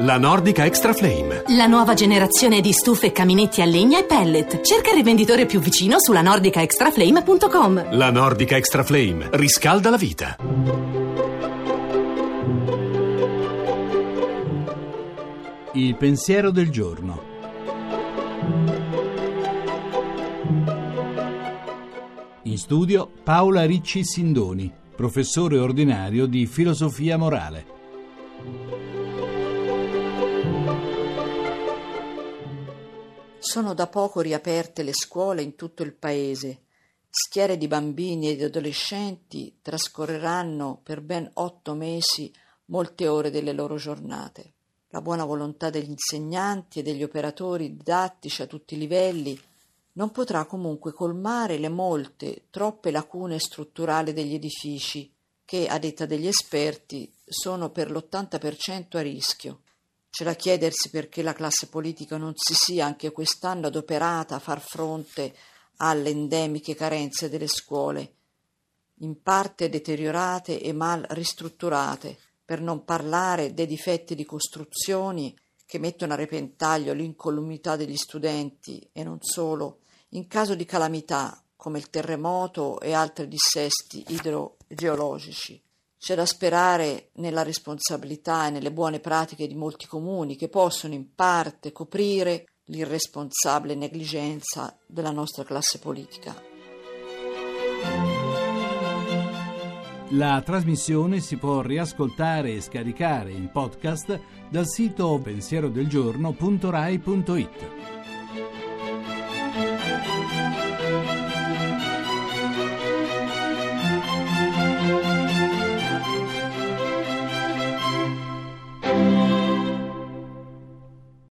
La Nordica Extra Flame. La nuova generazione di stufe, caminetti a legna e pellet. Cerca il rivenditore più vicino sulla nordicaextraflame.com. La Nordica Extra Flame riscalda la vita. Il pensiero del giorno. In studio Paola Ricci Sindoni, professore ordinario di filosofia morale. Sono da poco riaperte le scuole in tutto il paese. Schiere di bambini e di adolescenti trascorreranno per ben otto mesi molte ore delle loro giornate. La buona volontà degli insegnanti e degli operatori didattici a tutti i livelli non potrà comunque colmare le molte, troppe lacune strutturali degli edifici che, a detta degli esperti, sono per l'80% a rischio. C'è da chiedersi perché la classe politica non si sia anche quest'anno adoperata a far fronte alle endemiche carenze delle scuole, in parte deteriorate e mal ristrutturate, per non parlare dei difetti di costruzioni che mettono a repentaglio l'incolumità degli studenti e non solo, in caso di calamità come il terremoto e altri dissesti idrogeologici. C'è da sperare nella responsabilità e nelle buone pratiche di molti comuni che possono in parte coprire l'irresponsabile negligenza della nostra classe politica. La trasmissione si può riascoltare e scaricare in podcast dal sito pensierodelgiorno.rai.it.